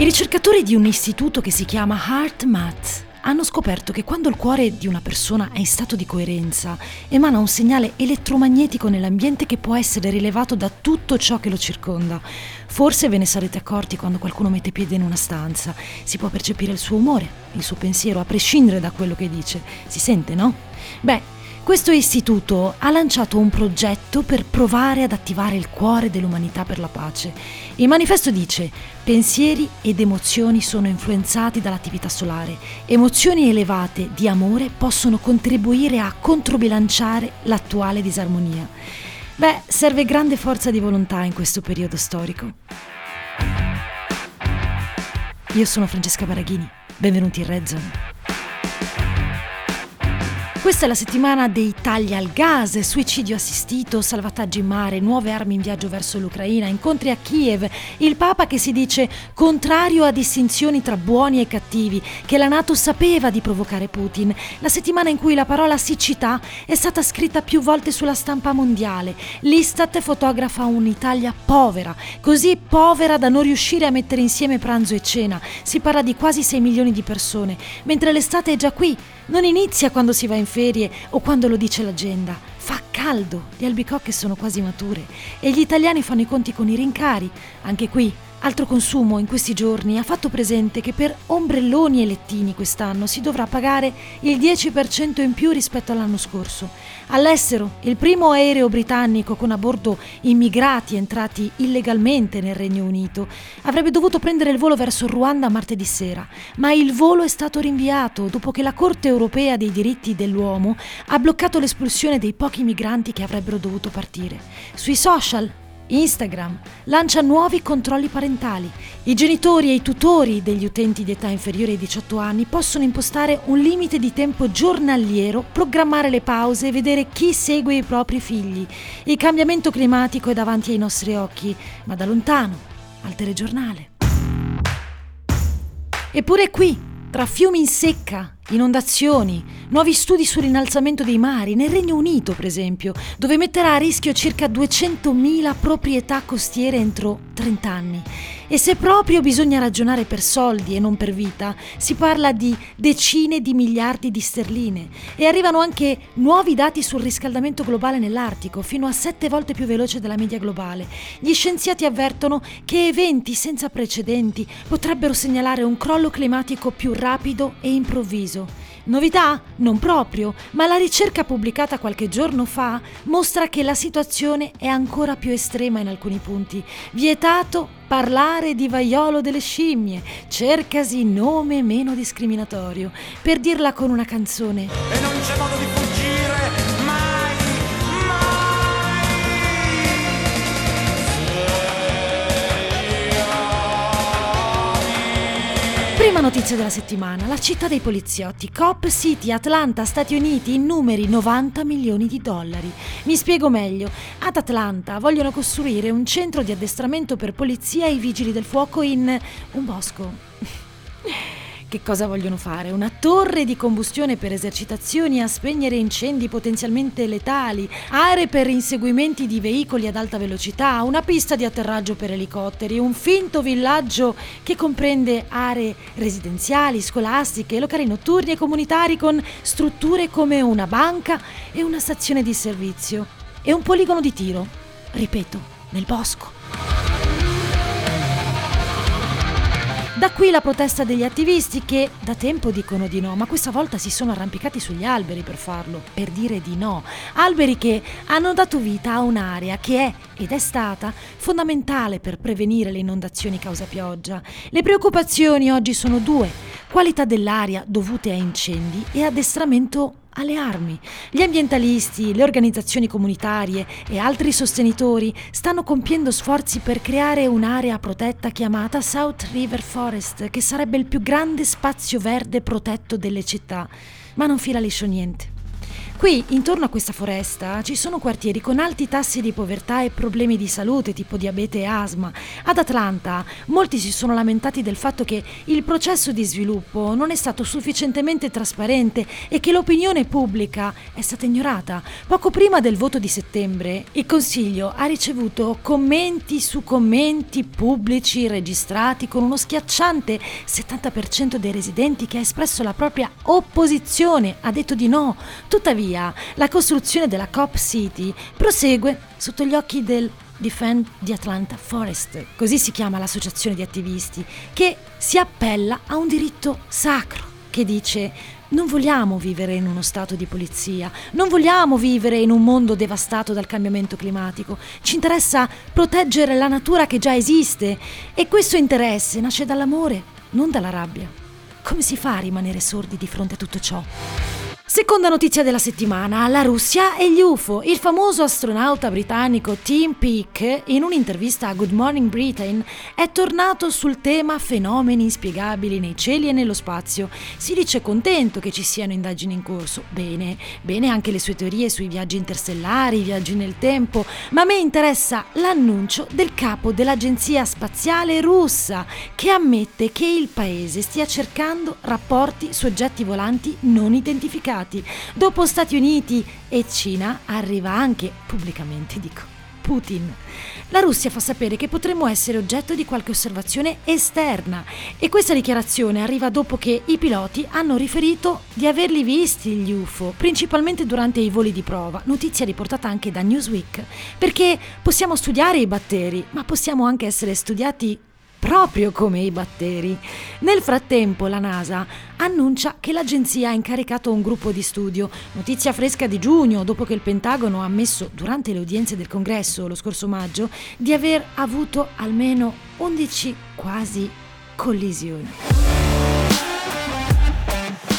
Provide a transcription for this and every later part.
I ricercatori di un istituto che si chiama HeartMath hanno scoperto che quando il cuore di una persona è in stato di coerenza, emana un segnale elettromagnetico nell'ambiente che può essere rilevato da tutto ciò che lo circonda. Forse ve ne sarete accorti quando qualcuno mette piede in una stanza. Si può percepire il suo umore, il suo pensiero, a prescindere da quello che dice. Si sente, no? Beh, questo istituto ha lanciato un progetto per provare ad attivare il cuore dell'umanità per la pace. Il manifesto dice: pensieri ed emozioni sono influenzati dall'attività solare. Emozioni elevate di amore possono contribuire a controbilanciare l'attuale disarmonia. Beh, serve grande forza di volontà in questo periodo storico. Io sono Francesca Baraghini, benvenuti in Red Zone. Questa è la settimana dei tagli al gas, suicidio assistito, salvataggi in mare, nuove armi in viaggio verso l'Ucraina, incontri a Kiev, il Papa che si dice contrario a distinzioni tra buoni e cattivi, che la Nato sapeva di provocare Putin, la settimana in cui la parola siccità è stata scritta più volte sulla stampa mondiale. L'Istat fotografa un'Italia povera, così povera da non riuscire a mettere insieme pranzo e cena. Si parla di quasi 6 milioni di persone, mentre l'estate è già qui non inizia quando si va in ferie o quando lo dice l'agenda. Fa caldo, le albicocche sono quasi mature e gli italiani fanno i conti con i rincari. Anche qui Altro consumo in questi giorni ha fatto presente che per ombrelloni e lettini quest'anno si dovrà pagare il 10% in più rispetto all'anno scorso. All'estero, il primo aereo britannico con a bordo immigrati entrati illegalmente nel Regno Unito avrebbe dovuto prendere il volo verso Ruanda martedì sera, ma il volo è stato rinviato dopo che la Corte europea dei diritti dell'uomo ha bloccato l'espulsione dei pochi migranti che avrebbero dovuto partire. Sui social Instagram lancia nuovi controlli parentali. I genitori e i tutori degli utenti di età inferiore ai 18 anni possono impostare un limite di tempo giornaliero, programmare le pause e vedere chi segue i propri figli. Il cambiamento climatico è davanti ai nostri occhi, ma da lontano, al telegiornale. Eppure qui, tra fiumi in secca, inondazioni, nuovi studi sull'innalzamento dei mari, nel Regno Unito per esempio, dove metterà a rischio circa 200.000 proprietà costiere entro 30 anni. E se proprio bisogna ragionare per soldi e non per vita, si parla di decine di miliardi di sterline. E arrivano anche nuovi dati sul riscaldamento globale nell'Artico, fino a sette volte più veloce della media globale. Gli scienziati avvertono che eventi senza precedenti potrebbero segnalare un crollo climatico più rapido e improvviso caso. Novità? Non proprio, ma la ricerca pubblicata qualche giorno fa mostra che la situazione è ancora più estrema in alcuni punti. Vietato parlare di vaiolo delle scimmie, cercasi nome meno discriminatorio, per dirla con una canzone. E non c'è modo di Prima notizia della settimana, la città dei poliziotti, Cop City, Atlanta, Stati Uniti, in numeri 90 milioni di dollari. Mi spiego meglio, ad Atlanta vogliono costruire un centro di addestramento per polizia e vigili del fuoco in un bosco. Che cosa vogliono fare? Una torre di combustione per esercitazioni a spegnere incendi potenzialmente letali, aree per inseguimenti di veicoli ad alta velocità, una pista di atterraggio per elicotteri, un finto villaggio che comprende aree residenziali, scolastiche, locali notturni e comunitari con strutture come una banca e una stazione di servizio e un poligono di tiro. Ripeto, nel bosco. Da qui la protesta degli attivisti che da tempo dicono di no, ma questa volta si sono arrampicati sugli alberi per farlo, per dire di no. Alberi che hanno dato vita a un'area che è ed è stata fondamentale per prevenire le inondazioni causa pioggia. Le preoccupazioni oggi sono due: qualità dell'aria dovute a incendi e addestramento alle armi. Gli ambientalisti, le organizzazioni comunitarie e altri sostenitori stanno compiendo sforzi per creare un'area protetta chiamata South River Forest, che sarebbe il più grande spazio verde protetto delle città, ma non fila liscio niente. Qui, intorno a questa foresta, ci sono quartieri con alti tassi di povertà e problemi di salute tipo diabete e asma. Ad Atlanta molti si sono lamentati del fatto che il processo di sviluppo non è stato sufficientemente trasparente e che l'opinione pubblica è stata ignorata. Poco prima del voto di settembre, il Consiglio ha ricevuto commenti su commenti pubblici registrati con uno schiacciante 70% dei residenti che ha espresso la propria opposizione, ha detto di no. Tuttavia, Tuttavia, la costruzione della Cop City prosegue sotto gli occhi del Defend the Atlanta Forest, così si chiama l'associazione di attivisti, che si appella a un diritto sacro, che dice non vogliamo vivere in uno stato di polizia, non vogliamo vivere in un mondo devastato dal cambiamento climatico, ci interessa proteggere la natura che già esiste e questo interesse nasce dall'amore, non dalla rabbia. Come si fa a rimanere sordi di fronte a tutto ciò? Seconda notizia della settimana, la Russia e gli UFO. Il famoso astronauta britannico Tim Peake, in un'intervista a Good Morning Britain, è tornato sul tema fenomeni inspiegabili nei cieli e nello spazio. Si dice contento che ci siano indagini in corso. Bene, bene anche le sue teorie sui viaggi interstellari, i viaggi nel tempo, ma a me interessa l'annuncio del capo dell'agenzia spaziale russa, che ammette che il paese stia cercando rapporti su oggetti volanti non identificati stati. Dopo Stati Uniti e Cina arriva anche, pubblicamente dico, Putin. La Russia fa sapere che potremmo essere oggetto di qualche osservazione esterna e questa dichiarazione arriva dopo che i piloti hanno riferito di averli visti gli UFO, principalmente durante i voli di prova, notizia riportata anche da Newsweek, perché possiamo studiare i batteri, ma possiamo anche essere studiati proprio come i batteri. Nel frattempo la NASA annuncia che l'agenzia ha incaricato un gruppo di studio, notizia fresca di giugno, dopo che il Pentagono ha ammesso durante le udienze del Congresso lo scorso maggio di aver avuto almeno 11 quasi collisioni.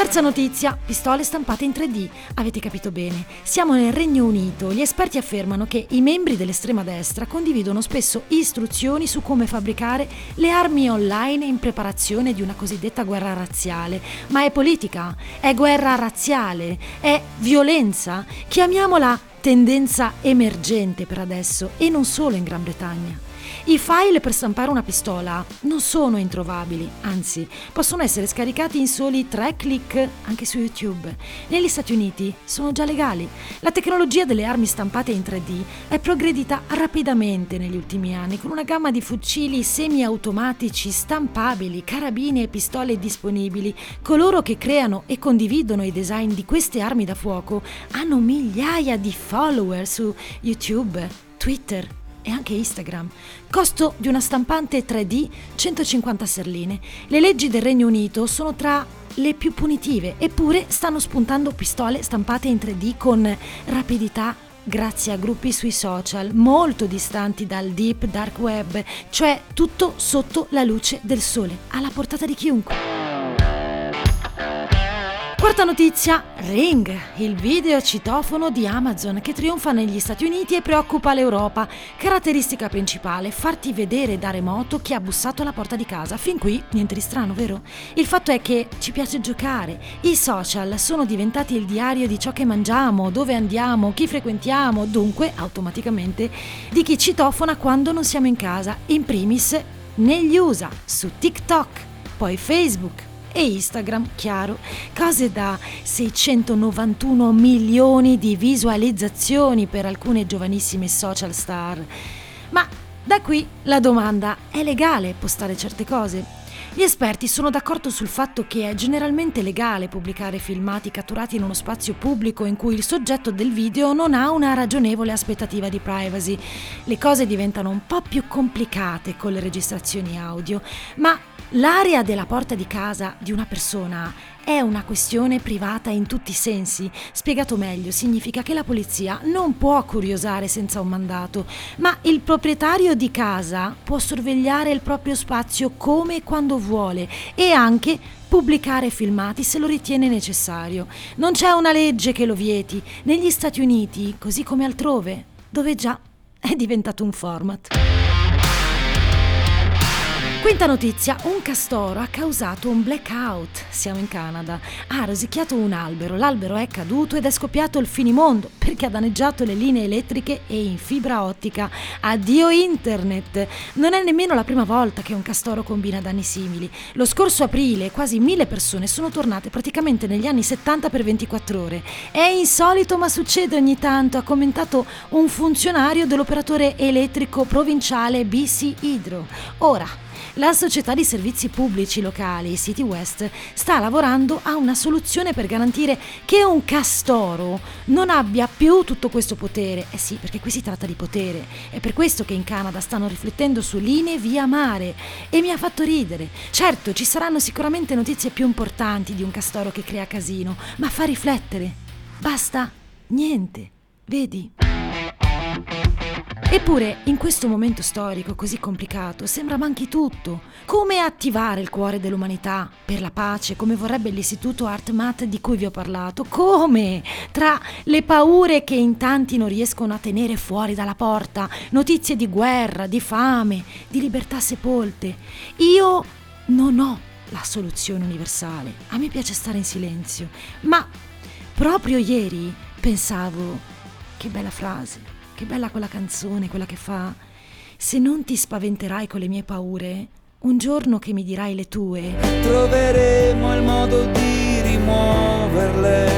Terza notizia, pistole stampate in 3D. Avete capito bene, siamo nel Regno Unito. Gli esperti affermano che i membri dell'estrema destra condividono spesso istruzioni su come fabbricare le armi online in preparazione di una cosiddetta guerra razziale. Ma è politica, è guerra razziale, è violenza. Chiamiamola tendenza emergente per adesso e non solo in Gran Bretagna. I file per stampare una pistola non sono introvabili, anzi, possono essere scaricati in soli tre clic anche su YouTube. Negli Stati Uniti sono già legali. La tecnologia delle armi stampate in 3D è progredita rapidamente negli ultimi anni con una gamma di fucili semiautomatici stampabili, carabine e pistole disponibili. Coloro che creano e condividono i design di queste armi da fuoco hanno migliaia di follower su YouTube, Twitter e anche Instagram. Costo di una stampante 3D 150 sterline. Le leggi del Regno Unito sono tra le più punitive, eppure stanno spuntando pistole stampate in 3D con rapidità grazie a gruppi sui social molto distanti dal deep dark web, cioè tutto sotto la luce del sole, alla portata di chiunque. Quarta notizia, Ring, il video citofono di Amazon che trionfa negli Stati Uniti e preoccupa l'Europa. Caratteristica principale, farti vedere da remoto chi ha bussato alla porta di casa. Fin qui niente di strano, vero? Il fatto è che ci piace giocare. I social sono diventati il diario di ciò che mangiamo, dove andiamo, chi frequentiamo, dunque automaticamente di chi citofona quando non siamo in casa. In primis negli USA, su TikTok, poi Facebook e Instagram, chiaro, cose da 691 milioni di visualizzazioni per alcune giovanissime social star. Ma da qui la domanda, è legale postare certe cose? Gli esperti sono d'accordo sul fatto che è generalmente legale pubblicare filmati catturati in uno spazio pubblico in cui il soggetto del video non ha una ragionevole aspettativa di privacy. Le cose diventano un po' più complicate con le registrazioni audio, ma L'area della porta di casa di una persona è una questione privata in tutti i sensi. Spiegato meglio, significa che la polizia non può curiosare senza un mandato, ma il proprietario di casa può sorvegliare il proprio spazio come e quando vuole e anche pubblicare filmati se lo ritiene necessario. Non c'è una legge che lo vieti, negli Stati Uniti, così come altrove, dove già è diventato un format. Quinta notizia, un castoro ha causato un blackout. Siamo in Canada. Ha rosicchiato un albero, l'albero è caduto ed è scoppiato il finimondo perché ha danneggiato le linee elettriche e in fibra ottica. Addio internet! Non è nemmeno la prima volta che un castoro combina danni simili. Lo scorso aprile quasi mille persone sono tornate praticamente negli anni 70 per 24 ore. È insolito ma succede ogni tanto, ha commentato un funzionario dell'operatore elettrico provinciale BC Hydro. Ora, la società di servizi pubblici locali, City West, sta lavorando a una soluzione per garantire che un castoro non abbia più tutto questo potere. Eh sì, perché qui si tratta di potere. È per questo che in Canada stanno riflettendo su linee via mare. E mi ha fatto ridere. Certo, ci saranno sicuramente notizie più importanti di un castoro che crea casino, ma fa riflettere. Basta niente. Vedi? Eppure, in questo momento storico così complicato, sembra manchi tutto. Come attivare il cuore dell'umanità per la pace, come vorrebbe l'istituto ArtMat di cui vi ho parlato? Come? Tra le paure che in tanti non riescono a tenere fuori dalla porta, notizie di guerra, di fame, di libertà sepolte. Io non ho la soluzione universale. A me piace stare in silenzio. Ma proprio ieri pensavo, che bella frase che bella quella canzone, quella che fa Se non ti spaventerai con le mie paure, un giorno che mi dirai le tue, troveremo il modo di rimuoverle.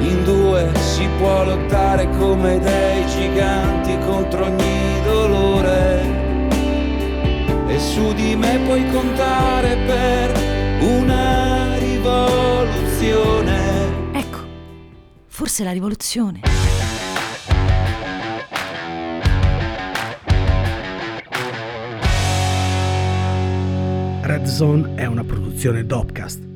In due si può lottare come dei giganti contro ogni dolore. E su di me puoi contare per una rivoluzione. Ecco, forse la rivoluzione. Zone è una produzione Dopcast